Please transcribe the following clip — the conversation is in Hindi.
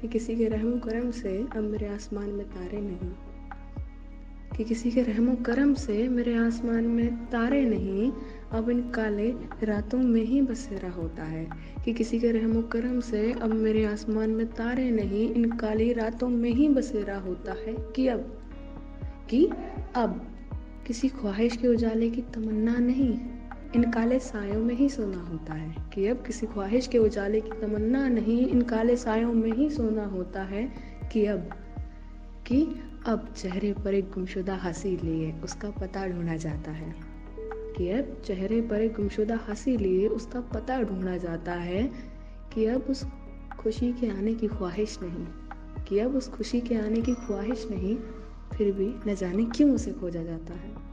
कि किसी के रहमो करम से अब मेरे आसमान में तारे नहीं। कि किसी के रहमो करम से मेरे आसमान में तारे नहीं, अब इन काले रातों में ही बसेरा होता है। कि किसी के रहमो करम से अब मेरे आसमान में तारे नहीं, इन काली रातों में ही बसेरा होता है। कि अब? कि अब? किसी ख्वाहिश के उजाले की तमन्ना नहीं। इन काले सायों में ही सोना होता है। कि अब किसी ख्वाहिश के उजाले की तमन्ना नहीं, इन काले सायों में ही सोना होता है कि अब कि अब चेहरे पर एक गुमशुदा हँसी लिए, उसका पता ढूंढा जाता है। कि अब चेहरे पर एक गुमशुदा हँसी लिए, उसका पता ढूंढा जाता है कि अब उस खुशी के आने की ख्वाहिश नहीं, कि अब उस खुशी के आने की ख्वाहिश नहीं, फिर भी न जाने क्यों उसे खोजा जाता है।